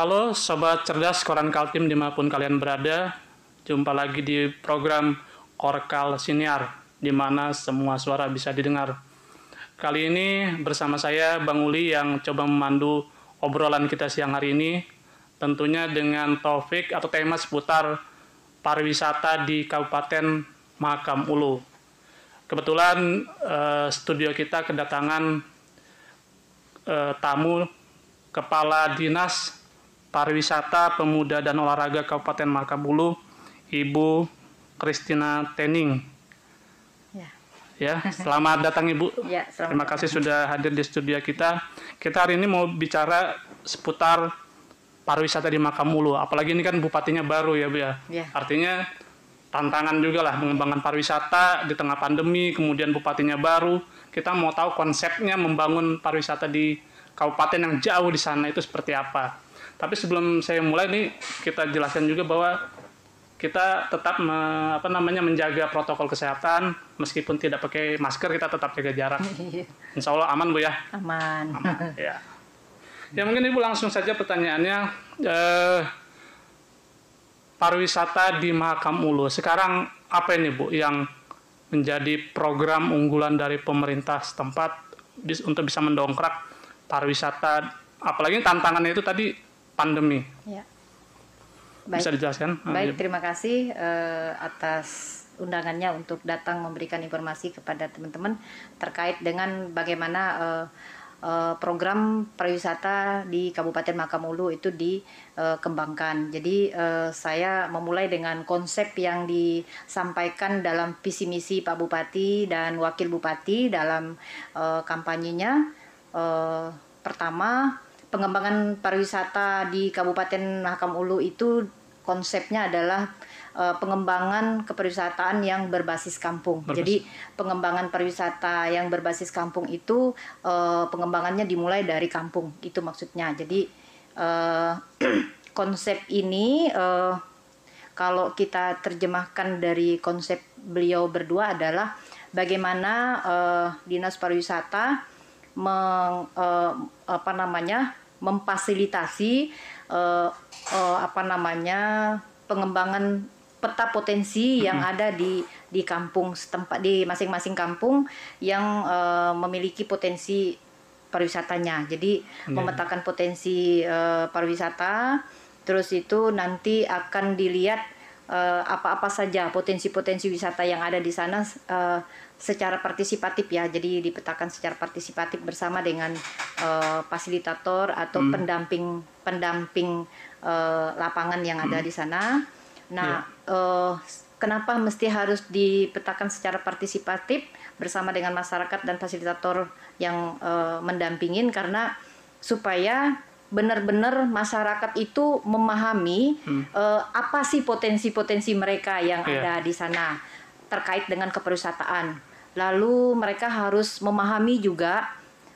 Halo Sobat Cerdas Koran Kaltim di mana pun kalian berada. Jumpa lagi di program Korkal Siniar di mana semua suara bisa didengar. Kali ini bersama saya Bang Uli yang coba memandu obrolan kita siang hari ini. Tentunya dengan topik atau tema seputar pariwisata di Kabupaten Makam Ulu. Kebetulan eh, studio kita kedatangan eh, tamu Kepala Dinas Pariwisata, Pemuda dan Olahraga Kabupaten Markabulu, Ibu Kristina Tening. Ya. Ya, selamat datang Ibu. Ya, selamat Terima kasih sudah hadir di studio kita. Kita hari ini mau bicara seputar pariwisata di Makamulu. Apalagi ini kan bupatinya baru ya, Bu ya. Ya. Artinya tantangan juga lah mengembangkan pariwisata di tengah pandemi, kemudian bupatinya baru. Kita mau tahu konsepnya membangun pariwisata di kabupaten yang jauh di sana itu seperti apa. Tapi sebelum saya mulai nih kita jelaskan juga bahwa kita tetap me- apa namanya menjaga protokol kesehatan meskipun tidak pakai masker kita tetap jaga jarak. Insya Allah aman bu ya. Aman. Aman. ya. Ya mungkin ibu langsung saja pertanyaannya. Eh, pariwisata di Mahakam Ulu sekarang apa ini bu yang menjadi program unggulan dari pemerintah setempat untuk bisa mendongkrak pariwisata apalagi tantangannya itu tadi pandemi Ya. bisa Baik, dijelaskan Ah, baik iya. terima kasih eh, atas undangannya untuk datang memberikan informasi kepada teman-teman terkait dengan bagaimana eh, program pariwisata di Kabupaten Makamulu itu dikembangkan. Jadi saya memulai dengan konsep yang disampaikan dalam visi misi Pak Bupati dan Wakil Bupati dalam kampanyenya. Pertama, pengembangan pariwisata di Kabupaten Mahakam Ulu itu konsepnya adalah eh, pengembangan kepariwisataan yang berbasis kampung. Berbasis. Jadi pengembangan pariwisata yang berbasis kampung itu eh, pengembangannya dimulai dari kampung. Itu maksudnya. Jadi eh, konsep ini eh, kalau kita terjemahkan dari konsep beliau berdua adalah bagaimana eh, dinas pariwisata meng, eh, apa namanya memfasilitasi eh, eh, apa namanya pengembangan peta potensi yang ada di di kampung setempat di masing-masing kampung yang eh, memiliki potensi pariwisatanya. Jadi Iya. memetakan potensi eh, pariwisata, terus itu nanti akan dilihat eh, apa-apa saja potensi-potensi wisata yang ada di sana eh, secara partisipatif ya. Jadi dipetakan secara partisipatif bersama dengan eh, fasilitator atau Hmm. pendamping pendamping eh, lapangan yang ada di sana. Nah, eh, kenapa mesti harus dipetakan secara partisipatif bersama dengan masyarakat dan fasilitator yang eh, mendampingin karena supaya benar-benar masyarakat itu memahami eh, apa sih potensi-potensi mereka yang Iya. ada di sana terkait dengan kepariwisataan. Lalu mereka harus memahami juga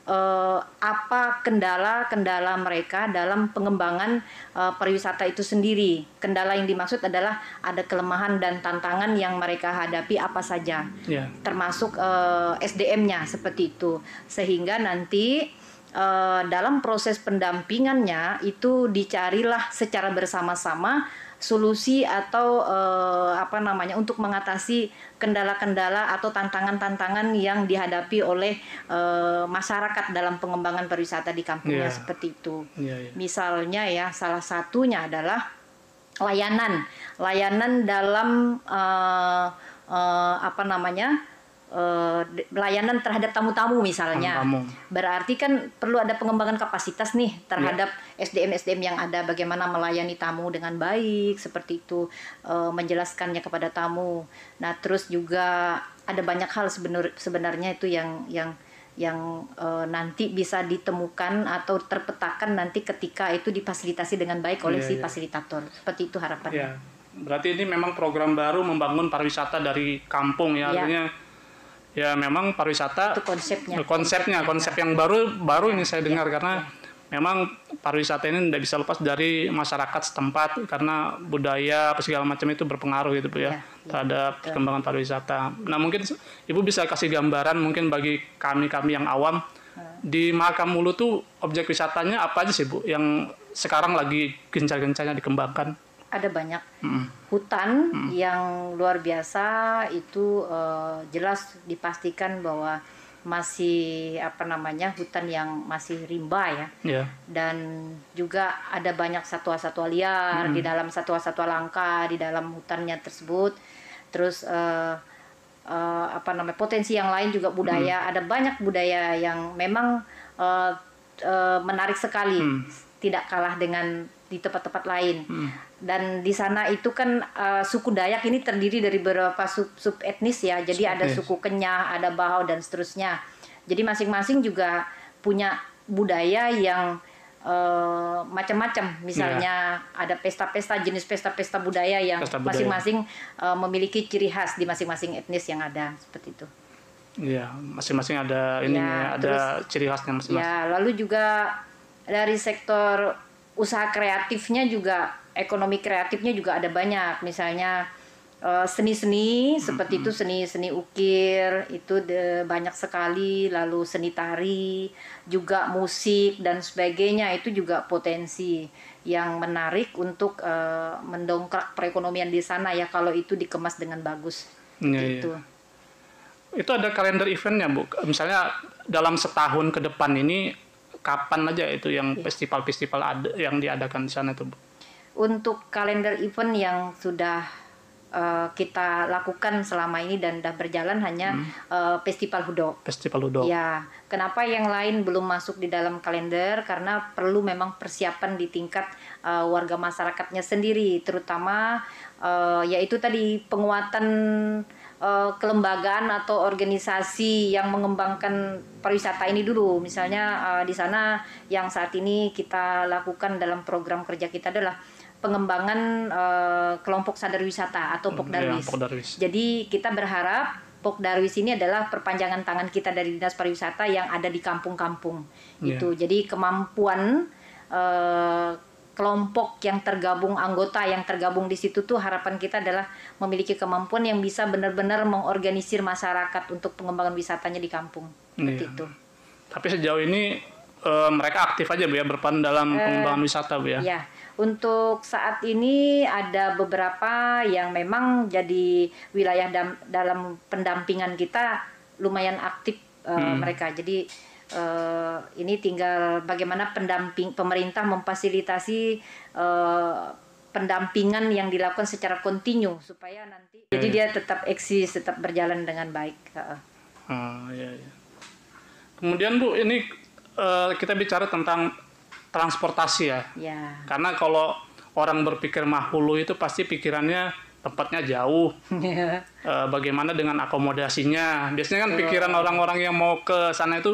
eh, apa kendala-kendala mereka dalam pengembangan eh, pariwisata itu sendiri. Kendala yang dimaksud adalah ada kelemahan dan tantangan yang mereka hadapi apa saja ya termasuk eh, SDM-nya seperti itu sehingga nanti eh, dalam proses pendampingannya itu dicarilah secara bersama-sama solusi atau eh, apa namanya untuk mengatasi kendala-kendala atau tantangan-tantangan yang dihadapi oleh eh, masyarakat dalam pengembangan pariwisata di kampungnya Iya. seperti itu. Iya, iya. Misalnya ya salah satunya adalah layanan, layanan dalam eh, eh, apa namanya eh, de- layanan terhadap tamu-tamu misalnya. Tamu-tamu. Berarti kan perlu ada pengembangan kapasitas nih terhadap SDM SDM yang ada, bagaimana melayani tamu dengan baik seperti itu, eh, menjelaskannya kepada tamu. Nah terus juga ada banyak hal sebenar- sebenarnya itu yang yang yang eh, nanti bisa ditemukan atau terpetakan nanti ketika itu difasilitasi dengan baik oleh Iya, si iya. fasilitator. Seperti itu harapannya. Ya, berarti ini memang program baru membangun pariwisata dari kampung ya. Ya. Artinya ya memang pariwisata Itu konsepnya. konsepnya konsep yang baru baru ini saya dengar karena memang pariwisata ini tidak bisa lepas dari masyarakat setempat karena budaya apa segala macam itu berpengaruh gitu Bu ya, Ya, ya, terhadap betul. perkembangan pariwisata. Nah mungkin ibu bisa kasih gambaran mungkin bagi kami kami yang awam di Makamulu tuh objek wisatanya apa aja sih Bu yang sekarang lagi gencar-gencarnya dikembangkan? Ada banyak. Mm. hutan yang luar biasa itu eh, jelas dipastikan bahwa masih apa namanya hutan yang masih rimba ya. Ya. dan juga ada banyak satwa-satwa liar di dalam satwa-satwa langka di dalam hutannya tersebut. Terus eh, eh, apa namanya potensi yang lain juga budaya. Ada banyak budaya yang memang eh, eh, menarik sekali. Tidak kalah dengan di tempat-tempat lain dan di sana itu kan eh, suku Dayak ini terdiri dari beberapa sub, sub etnis ya. Jadi ada Etnis. suku Kenyah ada Bahau dan seterusnya. Jadi masing-masing juga punya budaya yang eh, macam-macam. Misalnya ada pesta-pesta jenis pesta-pesta budaya yang masing-masing eh, memiliki ciri khas di masing-masing etnis yang ada. Seperti itu. Iya, masing-masing ada ini Ya, ada ciri khasnya masing-masing. Ya, lalu juga dari sektor usaha kreatifnya juga ekonomi kreatifnya juga ada banyak. Misalnya eh, seni-seni seperti itu seni-seni ukir itu de- banyak sekali, lalu seni tari, juga musik dan sebagainya itu juga potensi yang menarik untuk eh, mendongkrak perekonomian di sana ya kalau itu dikemas dengan bagus. Iya, gitu. iya. Itu ada kalender eventnya Bu. Misalnya dalam setahun ke depan ini kapan aja itu yang Iya. festival-festival ada yang diadakan di sana itu Bu? Untuk kalender event yang sudah eh, kita lakukan selama ini dan sudah berjalan hanya eh, festival Hudo. Festival Ludo. Ya, kenapa yang lain belum masuk di dalam kalender? Karena perlu memang persiapan di tingkat eh, warga masyarakatnya sendiri, terutama eh, yaitu tadi penguatan eh, kelembagaan atau organisasi yang mengembangkan pariwisata ini dulu. Misalnya eh, di sana yang saat ini kita lakukan dalam program kerja kita adalah pengembangan eh, kelompok sadar wisata atau Iya, Pokdarwis. Pokdarwis. Jadi kita berharap Pokdarwis ini adalah perpanjangan tangan kita dari Dinas Pariwisata yang ada di kampung-kampung. Iya. Itu. Jadi kemampuan eh, kelompok yang tergabung anggota yang tergabung di situ tuh harapan kita adalah memiliki kemampuan yang bisa benar-benar mengorganisir masyarakat untuk pengembangan wisatanya di kampung. Seperti Iya. itu. Tapi sejauh ini eh, mereka aktif aja Bu ya berperan dalam pengembangan wisata Bu ya. Ya, untuk saat ini ada beberapa yang memang jadi wilayah dam- dalam pendampingan kita lumayan aktif eh, mereka. Jadi eh, ini tinggal bagaimana pendamping pemerintah memfasilitasi eh, pendampingan yang dilakukan secara kontinu supaya nanti jadi dia tetap eksis, tetap berjalan dengan baik. Heeh. Ah, iya, iya. Kemudian Bu, ini eh, kita bicara tentang transportasi ya. Ya. Karena kalau orang berpikir Mahulu itu pasti pikirannya tempatnya jauh. Eh, bagaimana dengan akomodasinya? Biasanya kan pikiran orang-orang yang mau ke sana itu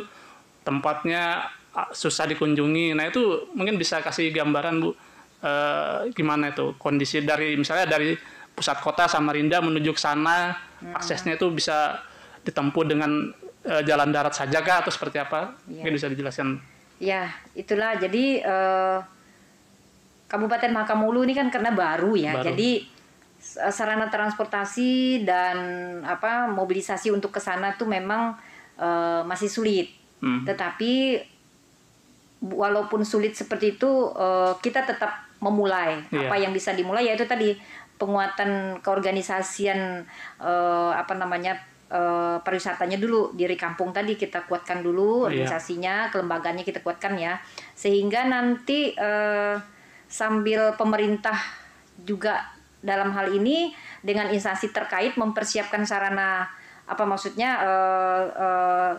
tempatnya ah, susah dikunjungi. Nah itu mungkin bisa kasih gambaran Bu, eh, gimana itu kondisi dari misalnya dari pusat kota Samarinda menuju ke sana, aksesnya itu bisa ditempuh dengan eh, jalan darat saja kah atau seperti apa? Iya. Mungkin bisa dijelaskan. Ya, itulah. Jadi eh, Kabupaten Makamulu ini kan karena baru ya. Baru. Jadi s- sarana transportasi dan apa mobilisasi untuk ke sana tuh memang eh, masih sulit. Hmm. Tetapi walaupun sulit seperti itu eh, kita tetap memulai. Iya. Apa yang bisa dimulai yaitu tadi penguatan keorganisasian eh, apa namanya eh, pariwisatanya dulu diri kampung tadi kita kuatkan dulu Iya. organisasinya kelembagaannya kita kuatkan ya sehingga nanti eh, sambil pemerintah juga dalam hal ini dengan instansi terkait mempersiapkan sarana apa maksudnya eh, eh,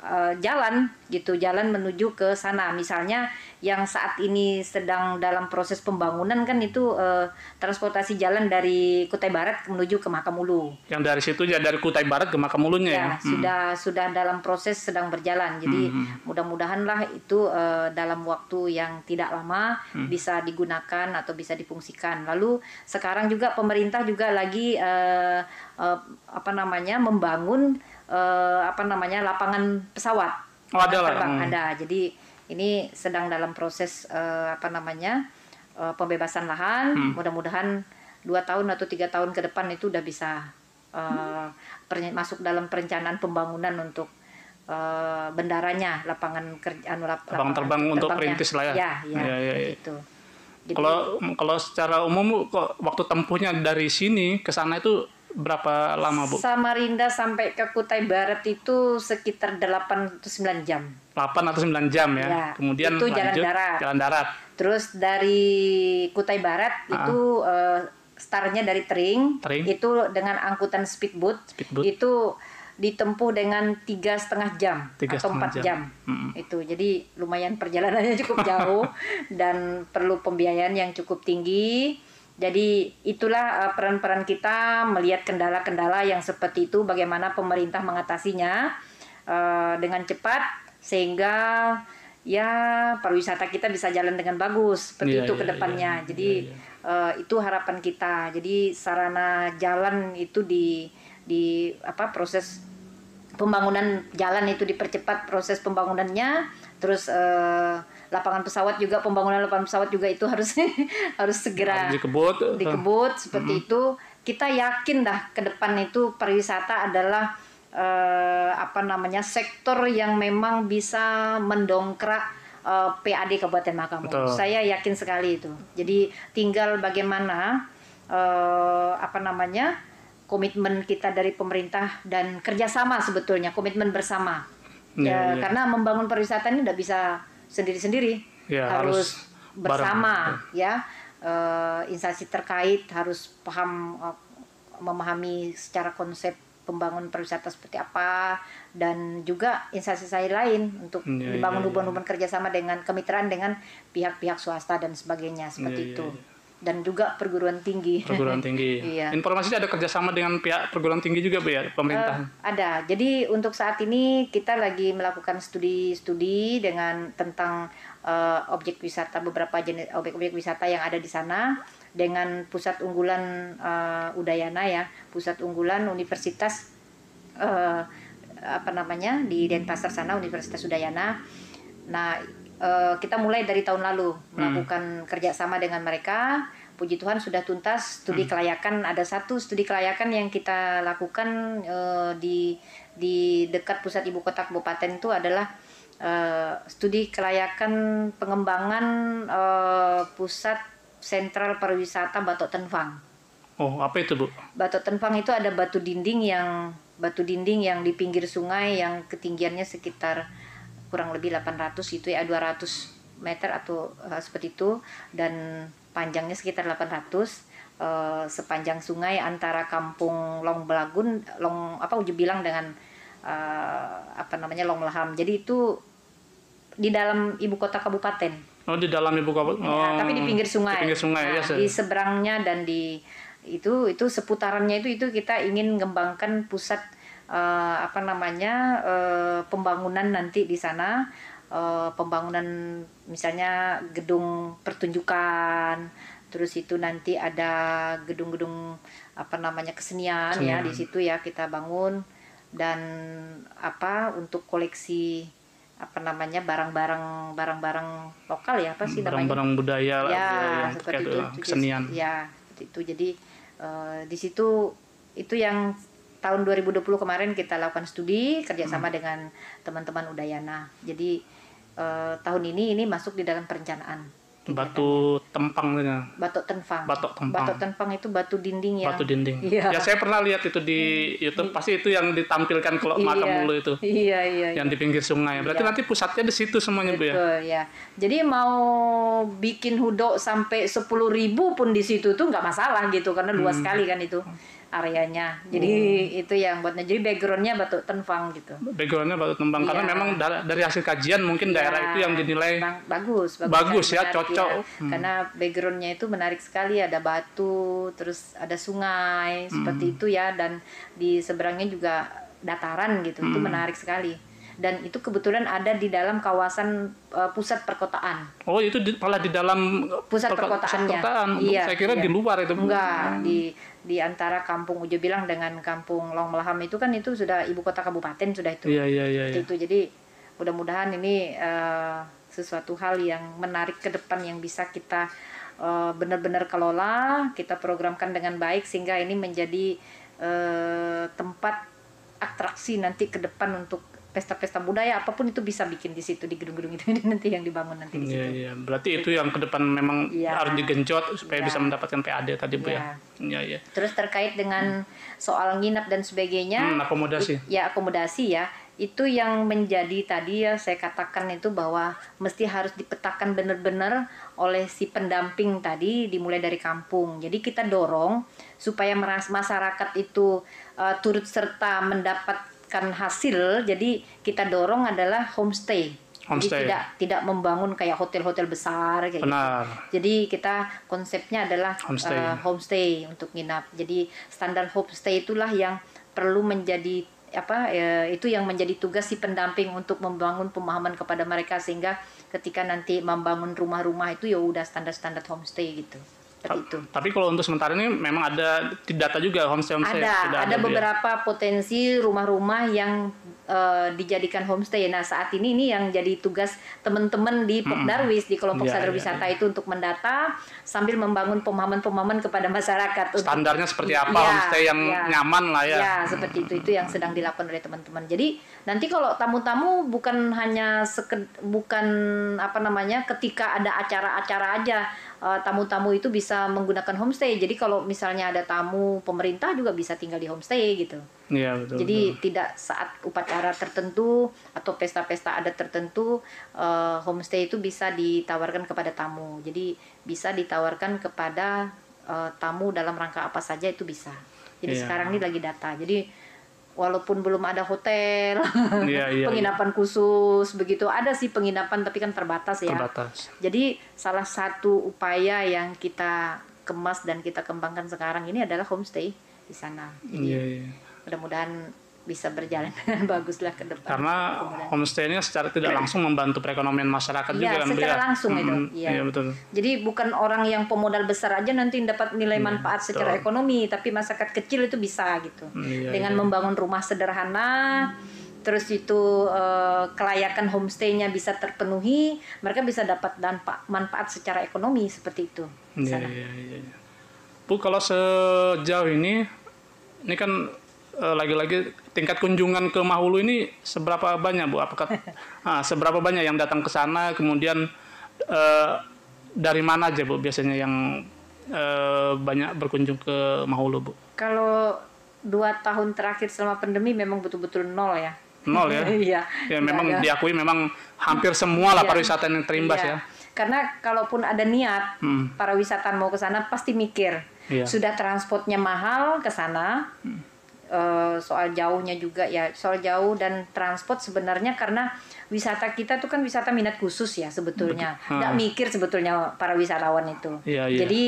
eh, jalan gitu jalan menuju ke sana. Misalnya yang saat ini sedang dalam proses pembangunan kan itu eh, transportasi jalan dari Kutai Barat menuju ke Makamulu. Yang dari situ ya dari Kutai Barat ke Makamulunya ya. ya? Sudah sudah dalam proses sedang berjalan. Jadi mudah-mudahan lah itu eh, dalam waktu yang tidak lama bisa digunakan atau bisa difungsikan lalu sekarang juga pemerintah juga lagi eh, eh, apa namanya membangun eh, apa namanya lapangan pesawat Oh, ada lah. terbang Hmm. ada jadi ini sedang dalam proses eh, apa namanya eh, pembebasan lahan Hmm. mudah-mudahan dua tahun atau tiga tahun ke depan itu udah bisa eh, pernye- masuk dalam perencanaan pembangunan untuk eh, bendaranya, lapangan kerja anu lap- Lapangan terbang untuk perintis lah ya. Ya, ya, Iya, iya, iya. gitu. Jadi, Kalau kalau secara umum kok waktu tempuhnya dari sini ke sana itu berapa lama Bu? Samarinda sampai ke Kutai Barat itu sekitar 8 atau 9 jam. 8 atau 9 jam ya. Ya, Kemudian itu jalan lanjut darat. jalan darat. Terus dari Kutai Barat Ah. itu eh, startnya dari Tering, Tering. itu dengan angkutan speedboat, Speedboat. itu ditempuh dengan tiga setengah jam Tiga atau empat jam. jam, Mm-mm. itu jadi lumayan perjalanannya cukup jauh dan perlu pembiayaan yang cukup tinggi jadi itulah eh, peran-peran kita melihat kendala-kendala yang seperti itu bagaimana pemerintah mengatasinya eh, dengan cepat sehingga ya pariwisata kita bisa jalan dengan bagus seperti Iya, itu iya, ke depannya. iya, Jadi eh, itu harapan kita. Jadi sarana jalan itu di di apa proses pembangunan jalan itu dipercepat proses pembangunannya terus eh, lapangan pesawat juga pembangunan lapangan pesawat juga itu harus harus segera Harus dikebut. dikebut seperti itu kita yakin dah ke depan itu pariwisata adalah eh, apa namanya sektor yang memang bisa mendongkrak eh, PAD Kabupaten Makamu. Betul. Saya yakin sekali itu. Jadi tinggal bagaimana eh, apa namanya komitmen kita dari pemerintah dan kerjasama sebetulnya komitmen bersama. Iya, ya, iya. Karena membangun pariwisata ini tidak bisa sendiri-sendiri, Ya, harus, harus bersama ya. Eh, instansi terkait harus paham eh, memahami secara konsep pembangunan pariwisata seperti apa dan juga instansi saya lain untuk Iya, dibangun iya, hubungan-hubungan kerjasama dengan kemitraan dengan pihak-pihak swasta dan sebagainya seperti iya, itu. iya. Dan juga perguruan tinggi perguruan tinggi. Iya. Informasinya ada kerjasama dengan pihak perguruan tinggi juga Bu ya, pemerintah. Eh, ada. Jadi untuk saat ini kita lagi melakukan studi-studi dengan tentang eh, objek wisata beberapa jenis objek-objek wisata yang ada di sana dengan pusat unggulan eh, Udayana ya, pusat unggulan Universitas eh, apa namanya di Denpasar sana Universitas Udayana. Nah eh, kita mulai dari tahun lalu melakukan kerjasama dengan mereka. Puji Tuhan sudah tuntas studi kelayakan. Ada satu studi kelayakan yang kita lakukan eh, di di dekat pusat ibu kota kabupaten itu adalah eh, studi kelayakan pengembangan eh, pusat sentral pariwisata Batok Tenfang. Oh, apa itu Bu? Batok Tenfang itu ada batu dinding yang batu dinding yang di pinggir sungai yang ketinggiannya sekitar kurang lebih 800 itu ya 200 meter atau eh, seperti itu dan panjangnya sekitar 800 eh, sepanjang sungai antara kampung Long Belagun Long apa Uju bilang dengan eh, apa namanya Long Laham. Jadi itu di dalam ibu kota kabupaten. Oh, di dalam ibu kota. Ya, Oh, tapi di pinggir sungai. Di pinggir sungai, Nah, ya. Di seberangnya dan di itu itu seputarannya itu itu kita ingin mengembangkan pusat eh, apa namanya eh, pembangunan nanti di sana eh, pembangunan misalnya gedung pertunjukan terus itu nanti ada gedung-gedung apa namanya kesenian, ya Kesenian. di situ ya kita bangun dan apa untuk koleksi apa namanya barang-barang barang-barang lokal ya apa sih namanya barang-barang budaya lah, ya yang seperti terkait itu, Itu kesenian. ya seperti itu jadi eh, di situ itu yang tahun 2020 kemarin kita lakukan studi kerjasama Hmm. dengan teman-teman Udayana jadi eh, tahun ini ini masuk di dalam perencanaan Batu tempang gitu. batok tenfang Batok tempang. batok tenfang itu batu dinding yang Batu dinding. Iya. Ya saya pernah lihat itu di YouTube. Pasti itu yang ditampilkan kalau Iya. makam mulu itu. iya iya Yang di pinggir sungai. Berarti Iya. nanti pusatnya di situ semuanya Bu ya. Betul ya. Jadi mau bikin hudok sampai 10.000 ribu pun di situ tuh nggak masalah gitu karena luas Hmm. sekali kan itu areanya. Jadi Oh. itu yang buatnya. Jadi backgroundnya batu tenfang gitu. Backgroundnya batu tempang karena Iya. memang da- dari hasil kajian mungkin daerah Ya, itu yang dinilai bang- bagus, bagus ya, menarik, cocok. ya. Hmm. Karena backgroundnya itu menarik sekali ada batu, terus ada sungai seperti Hmm. itu ya dan di seberangnya juga dataran gitu. Itu Hmm. menarik sekali. Dan itu kebetulan ada di dalam kawasan uh, pusat perkotaan. Oh itu di, malah di dalam Pusat perko- perkotaannya. perkotaan. Iya, Saya kira iya. di luar itu. Enggak, di di antara kampung Ujo bilang dengan kampung Long Melaham itu kan itu sudah ibu kota kabupaten sudah itu. Iya iya iya. iya. Itu jadi mudah-mudahan ini eh, sesuatu hal yang menarik ke depan yang bisa kita eh, benar-benar kelola, kita programkan dengan baik sehingga ini menjadi eh, tempat atraksi nanti ke depan untuk pesta-pesta budaya apa pun itu bisa bikin di situ di gedung-gedung itu nanti yang dibangun nanti di Iya, situ. iya. Berarti itu yang ke depan memang Iya. harus digenjot supaya Iya. bisa mendapatkan PAD tadi Bu Iya. ya. Iya, iya. Terus terkait dengan soal nginap dan sebagainya, Hmm, akomodasi. ya akomodasi ya, itu yang menjadi tadi ya saya katakan itu bahwa mesti harus dipetakan benar-benar oleh si pendamping tadi dimulai dari kampung. Jadi kita dorong supaya masyarakat itu uh, turut serta mendapatkan hasil. Jadi kita dorong adalah homestay. Homestay. Jadi tidak tidak membangun kayak hotel-hotel besar kayak gitu. Benar. Jadi kita konsepnya adalah Homestay. eh, homestay untuk nginap. Jadi standar homestay itulah yang perlu menjadi apa eh, itu yang menjadi tugas si pendamping untuk membangun pemahaman kepada mereka sehingga ketika nanti membangun rumah-rumah itu ya udah standar-standar homestay gitu. Seperti itu. Tapi kalau untuk sementara ini memang ada data juga homestay homestay. Ada, ada Bu, ya? beberapa potensi rumah-rumah yang eh, dijadikan homestay. Nah, saat ini ini yang jadi tugas teman-teman di Pokdarwis di kelompok Iya, sadar iya, wisata itu untuk mendata sambil membangun pemahaman-pemahaman kepada masyarakat. untuk- Standarnya seperti apa Iya, homestay yang iya. nyaman lah ya. Ya, seperti itu itu yang sedang dilakukan oleh teman-teman. Jadi nanti kalau tamu-tamu bukan hanya seked, bukan apa namanya ketika ada acara-acara aja eh, tamu-tamu itu bisa menggunakan homestay. Jadi kalau misalnya ada tamu pemerintah juga bisa tinggal di homestay gitu. Iya, betul. Jadi betul. tidak saat upacara tertentu atau pesta-pesta adat tertentu eh, homestay itu bisa ditawarkan kepada tamu. Jadi bisa ditawarkan kepada eh, tamu dalam rangka apa saja itu bisa. Jadi Iya. sekarang ini lagi data. Jadi walaupun belum ada hotel, Iya, iya, penginapan khusus begitu ada sih penginapan tapi kan terbatas ya. terbatas. Jadi salah satu upaya yang kita kemas dan kita kembangkan sekarang ini adalah homestay di sana. Jadi Iya, iya. mudah-mudahan bisa berjalan dengan bagus lah ke depan. Karena Mudah-mudahan. homestay ini secara tidak langsung membantu perekonomian masyarakat Iya, juga kan Bu, secara ya? langsung itu, Mm-mm. iya. Iya, betul. Jadi bukan orang yang pemodal besar aja nanti dapat nilai manfaat secara betul. ekonomi, tapi masyarakat kecil itu bisa gitu. Iya, Dengan iya. membangun rumah sederhana, terus itu eh, kelayakan homestay-nya bisa terpenuhi, mereka bisa dapat dampak manfaat secara ekonomi seperti itu. Iya, iya, iya. iya. Bu, kalau sejauh ini, ini kan lagi-lagi tingkat kunjungan ke Mahulu ini seberapa banyak, Bu? Apakah ah, seberapa banyak yang datang ke sana? Kemudian eh, dari mana aja, Bu? Biasanya yang eh, banyak berkunjung ke Mahulu, Bu? Kalau dua tahun terakhir selama pandemi memang betul-betul nol ya. Nol ya? Iya. Ya, memang ada. diakui memang hampir semua lah Iya. pariwisata yang terimbas Iya. ya. Karena kalaupun ada niat Hmm. para wisatawan mau ke sana pasti mikir Iya. sudah transportnya mahal ke sana. Eh, soal jauhnya juga ya soal jauh dan transport sebenarnya karena wisata kita tuh kan wisata minat khusus ya sebetulnya Betul. nggak Ah. mikir sebetulnya para wisatawan itu Iya, iya. jadi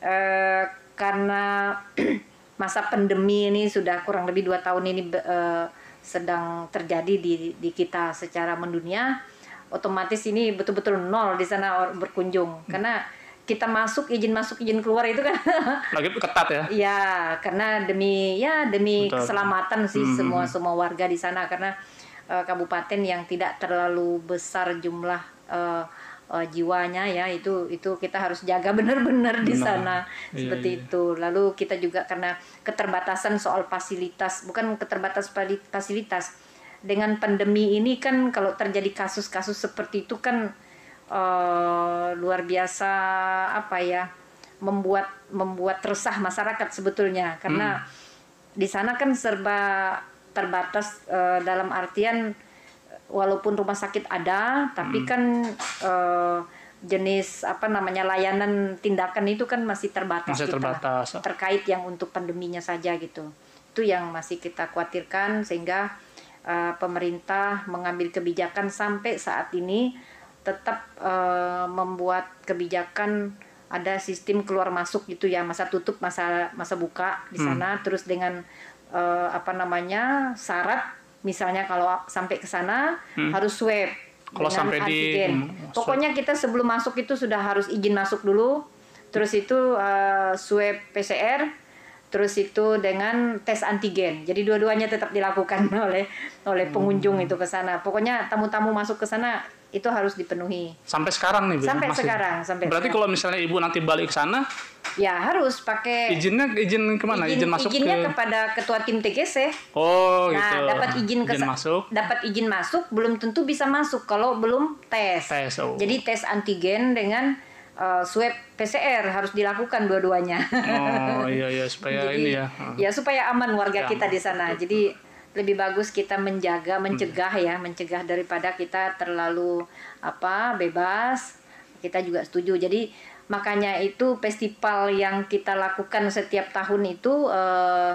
eh, karena masa pandemi ini sudah kurang lebih dua tahun ini eh, sedang terjadi di di kita secara mendunia otomatis ini betul-betul nol di sana berkunjung karena kita masuk izin masuk izin keluar itu kan Lagi ketat ya. ya karena demi ya demi Betul. keselamatan sih Hmm. semua semua warga di sana karena eh, kabupaten yang tidak terlalu besar jumlah eh, eh, jiwanya ya itu itu kita harus jaga benar-benar di sana Iya, seperti iya. itu lalu kita juga karena keterbatasan soal fasilitas bukan keterbatas pali- fasilitas dengan pandemi ini kan kalau terjadi kasus-kasus seperti itu kan eh, luar biasa apa ya membuat membuat resah masyarakat sebetulnya. Karena di sana kan serba terbatas eh, dalam artian walaupun rumah sakit ada tapi kan eh, jenis apa namanya layanan tindakan itu kan masih terbatas Masih kita terbatas. terkait yang untuk pandeminya saja gitu. Itu yang masih kita khawatirkan sehingga eh, pemerintah mengambil kebijakan sampai saat ini tetap eh, membuat kebijakan ada sistem keluar masuk gitu ya masa tutup masa masa buka di Hmm. sana terus dengan eh, apa namanya syarat misalnya kalau sampai ke sana harus swab Hmm. Kalau sampai di- antigen. hmm, swab. Pokoknya kita sebelum masuk itu sudah harus izin masuk dulu. Terus itu eh, swab PCR, terus itu dengan tes antigen. Jadi dua-duanya tetap dilakukan oleh oleh pengunjung itu ke sana. Pokoknya tamu-tamu masuk ke sana itu harus dipenuhi. Sampai sekarang nih, Bu? Sampai Masih? sekarang, sampai Berarti sekarang. kalau misalnya Ibu nanti balik ke sana, Ya harus pakai izinnya izin ke mana? Izin, masuk izinnya ke kepada ketua tim TGC. Oh, Nah, gitu. dapat izin ke masuk. dapat izin masuk belum tentu bisa masuk kalau belum tes. Tes, oh. Jadi tes antigen dengan uh, swab PCR harus dilakukan dua-duanya. Oh, iya iya supaya Jadi, ini ya. ya supaya aman warga Ya, kita di sana. Jadi lebih bagus kita menjaga, mencegah ya, mencegah daripada kita terlalu apa bebas. Kita juga setuju. Jadi makanya itu festival yang kita lakukan setiap tahun itu eh,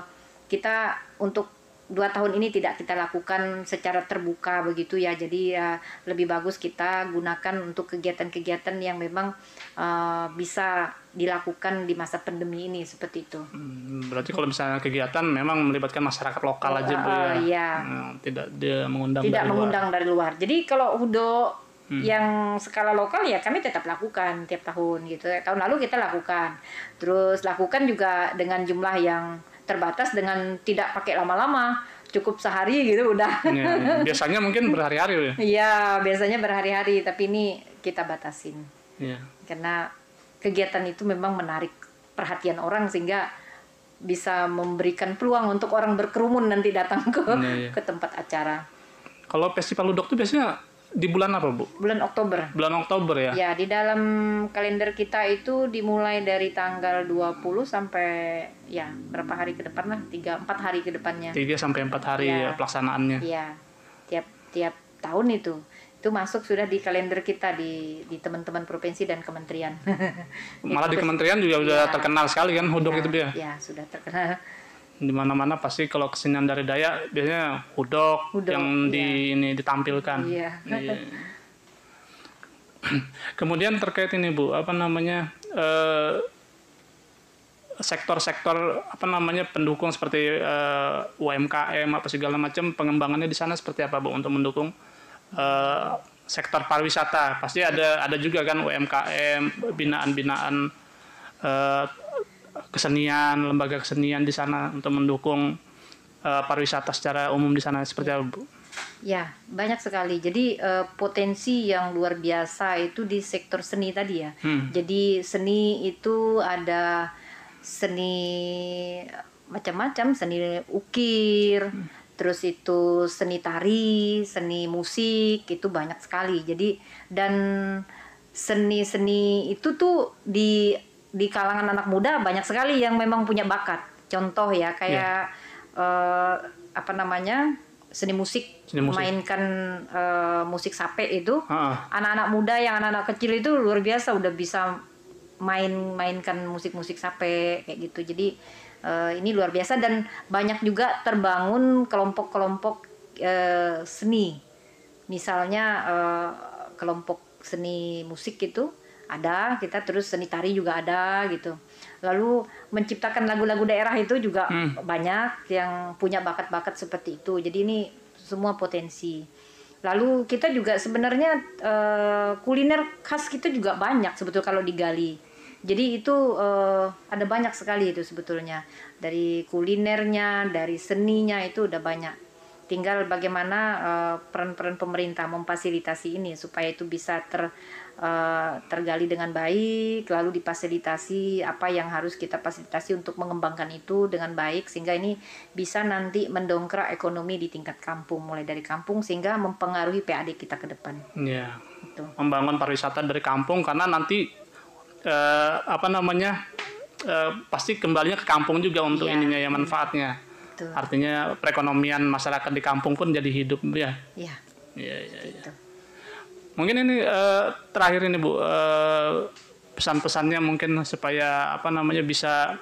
kita untuk dua tahun ini tidak kita lakukan secara terbuka begitu ya. Jadi ya lebih bagus kita gunakan untuk kegiatan-kegiatan yang memang eh, bisa dilakukan di masa pandemi ini seperti itu. Hmm, Berarti kalau misalnya kegiatan memang melibatkan masyarakat lokal aja Bu ya. Oh, iya. Nah, tidak dia mengundang tidak dari luar. mengundang dari luar. Jadi kalau Udo Hmm. yang skala lokal ya kami tetap lakukan tiap tahun gitu. Tahun lalu kita lakukan. Terus lakukan juga dengan jumlah yang terbatas dengan tidak pakai lama-lama. Cukup sehari gitu udah. Iya. Biasanya mungkin berhari-hari ya. Iya, biasanya berhari-hari tapi ini kita batasin. Iya. Karena kegiatan itu memang menarik perhatian orang sehingga bisa memberikan peluang untuk orang berkerumun nanti datang ke Iya, iya. ke tempat acara. Kalau festival ludok itu biasanya di bulan apa, Bu? Bulan Oktober. Bulan Oktober ya? Ya, di dalam kalender kita itu dimulai dari tanggal 20 sampai ya berapa hari ke depan lah? 3 4 hari ke depannya. 3 sampai 4 hari Iya. ya pelaksanaannya. Iya. Tiap tiap tahun itu. Itu masuk sudah di kalender kita di di teman-teman provinsi dan kementerian. Malah di kementerian juga udah Iya. terkenal sekali kan hudok itu ya. Ya, sudah terkenal. Di mana-mana pasti kalau kesenian dari Dayak biasanya hudok, Hudok, yang di ini ditampilkan. Iya. Kemudian terkait ini Bu, apa namanya eh, sektor-sektor apa namanya pendukung seperti eh, UMKM apa segala macam pengembangannya di sana seperti apa Bu untuk mendukung eh, sektor pariwisata pasti ada ada juga kan UMKM binaan-binaan eh, kesenian lembaga kesenian di sana untuk mendukung eh, pariwisata secara umum di sana seperti apa Bu? Ya, banyak sekali. Jadi eh, potensi yang luar biasa itu di sektor seni tadi ya. Hmm. Jadi seni itu ada seni macam-macam, seni ukir, terus itu seni tari, seni musik, itu banyak sekali. Jadi dan seni-seni itu tuh di di kalangan anak muda banyak sekali yang memang punya bakat. Contoh ya kayak eh, apa namanya? seni musik, Seni musik. memainkan eh, musik sape itu Ah, anak-anak muda yang anak-anak kecil itu luar biasa udah bisa main mainkan musik-musik sape kayak gitu jadi eh, ini luar biasa dan banyak juga terbangun kelompok-kelompok eh, seni misalnya eh, kelompok seni musik itu ada kita terus seni tari juga ada gitu. Lalu menciptakan lagu-lagu daerah itu juga Hmm. banyak yang punya bakat-bakat seperti itu. Jadi ini semua potensi. Lalu kita juga sebenarnya eh, kuliner khas kita juga banyak sebetulnya kalau digali jadi itu eh, ada banyak sekali itu sebetulnya. Dari kulinernya dari seninya itu udah banyak tinggal bagaimana eh, peran-peran pemerintah memfasilitasi ini supaya itu bisa ter eh, tergali dengan baik lalu difasilitasi apa yang harus kita fasilitasi untuk mengembangkan itu dengan baik sehingga ini bisa nanti mendongkrak ekonomi di tingkat kampung mulai dari kampung sehingga mempengaruhi PAD kita ke depan ya. itu membangun pariwisata dari kampung karena nanti eh, apa namanya eh, pasti kembalinya ke kampung juga untuk Iya. ininya ya manfaatnya. Itu Artinya perekonomian masyarakat di kampung pun jadi hidup ya. ya Iya, iya, iya. itu Mungkin ini eh, terakhir ini Bu eh, pesan-pesannya mungkin supaya apa namanya bisa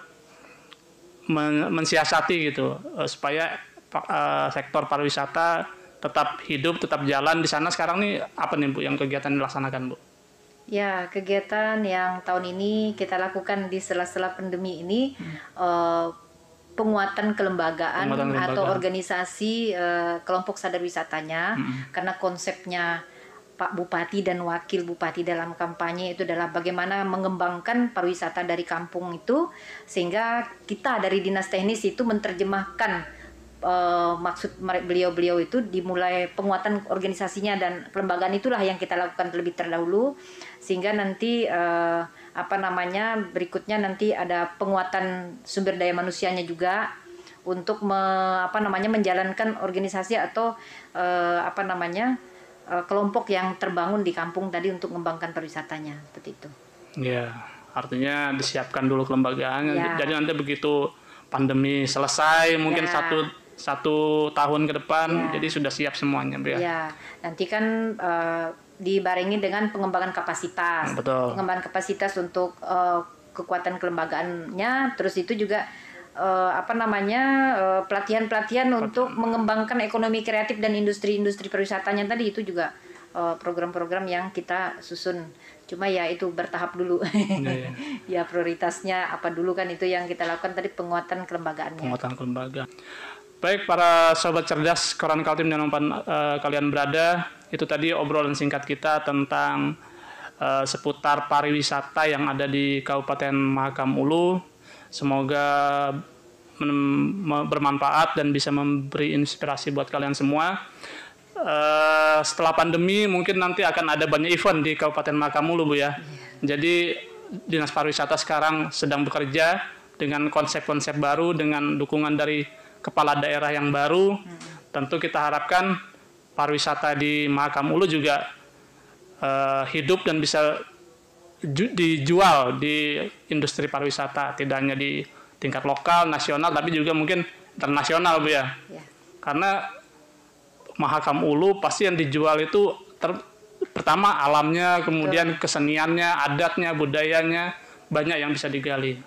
men- mensiasati gitu eh, supaya pa- eh, sektor pariwisata tetap hidup, tetap jalan di sana sekarang nih apa nih Bu yang kegiatan dilaksanakan Bu? Ya, kegiatan yang tahun ini kita lakukan di sela-sela pandemi ini eh, penguatan kelembagaan Penguatan kelembagaan. atau organisasi eh, kelompok sadar wisatanya karena konsepnya Pak Bupati dan Wakil Bupati dalam kampanye itu adalah bagaimana mengembangkan pariwisata dari kampung itu sehingga kita dari Dinas Teknis itu menerjemahkan uh, maksud beliau-beliau itu dimulai penguatan organisasinya dan kelembagaan itulah yang kita lakukan terlebih terdahulu sehingga nanti uh, apa namanya berikutnya nanti ada penguatan sumber daya manusianya juga untuk me, apa namanya menjalankan organisasi atau uh, apa namanya uh, kelompok yang terbangun di kampung tadi untuk mengembangkan pariwisatanya seperti itu. Ya, artinya disiapkan dulu kelembagaannya. Ya. Jadi nanti begitu pandemi selesai mungkin ya. satu satu tahun ke depan ya. jadi sudah siap semuanya ya. Ya, nanti kan uh, dibarengi dengan pengembangan kapasitas. Betul. Pengembangan kapasitas untuk uh, kekuatan kelembagaannya, terus itu juga uh, apa namanya pelatihan-pelatihan uh, untuk mengembangkan ekonomi kreatif dan industri-industri pariwisatanya tadi itu juga program-program uh, yang kita susun. Cuma ya itu bertahap dulu. Ya, ya. ya prioritasnya apa dulu kan itu yang kita lakukan tadi penguatan kelembagaannya. Penguatan kelembagaan. Baik para sobat cerdas koran Kaltim dan umpan uh, kalian berada, itu tadi obrolan singkat kita tentang uh, seputar pariwisata yang ada di Kabupaten Mahakam Ulu. Semoga bermanfaat dan bisa memberi inspirasi buat kalian semua. Uh, setelah pandemi mungkin nanti akan ada banyak event di Kabupaten Mahakam Ulu Bu ya. Jadi Dinas Pariwisata sekarang sedang bekerja dengan konsep-konsep baru dengan dukungan dari kepala daerah yang baru, hmm. tentu kita harapkan pariwisata di Mahakam Ulu juga uh, hidup dan bisa dijual di industri pariwisata, tidak hanya di tingkat lokal, nasional, tapi juga mungkin internasional, Bu ya. ya. Karena Mahakam Ulu pasti yang dijual itu ter, pertama alamnya, kemudian Betul. keseniannya, adatnya, budayanya banyak yang bisa digali.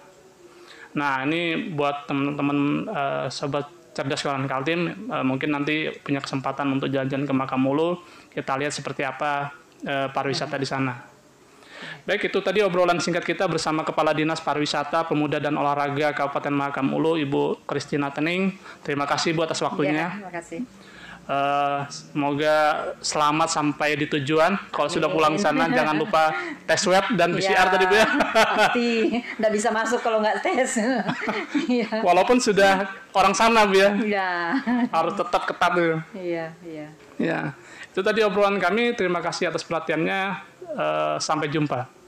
Nah, ini buat teman-teman uh, sobat cerdas kawan Kaltim, uh, mungkin nanti punya kesempatan untuk jalan-jalan ke Makamulu, kita lihat seperti apa uh, pariwisata di sana. Baik, itu tadi obrolan singkat kita bersama Kepala Dinas Pariwisata, Pemuda dan Olahraga Kabupaten Mahakam Ulu, Ibu Kristina Tening. Terima kasih buat atas waktunya. Ya, terima kasih. Uh, semoga selamat sampai di tujuan. Kalau sudah pulang sana jangan lupa tes swab dan PCR ya, tadi Bu ya. Pasti nggak bisa masuk kalau nggak tes. ya. Walaupun sudah orang sana Bu ya. ya. Harus tetap ketat tuh. Iya, iya. Ya. Itu tadi obrolan kami. Terima kasih atas perhatiannya. Uh, sampai jumpa.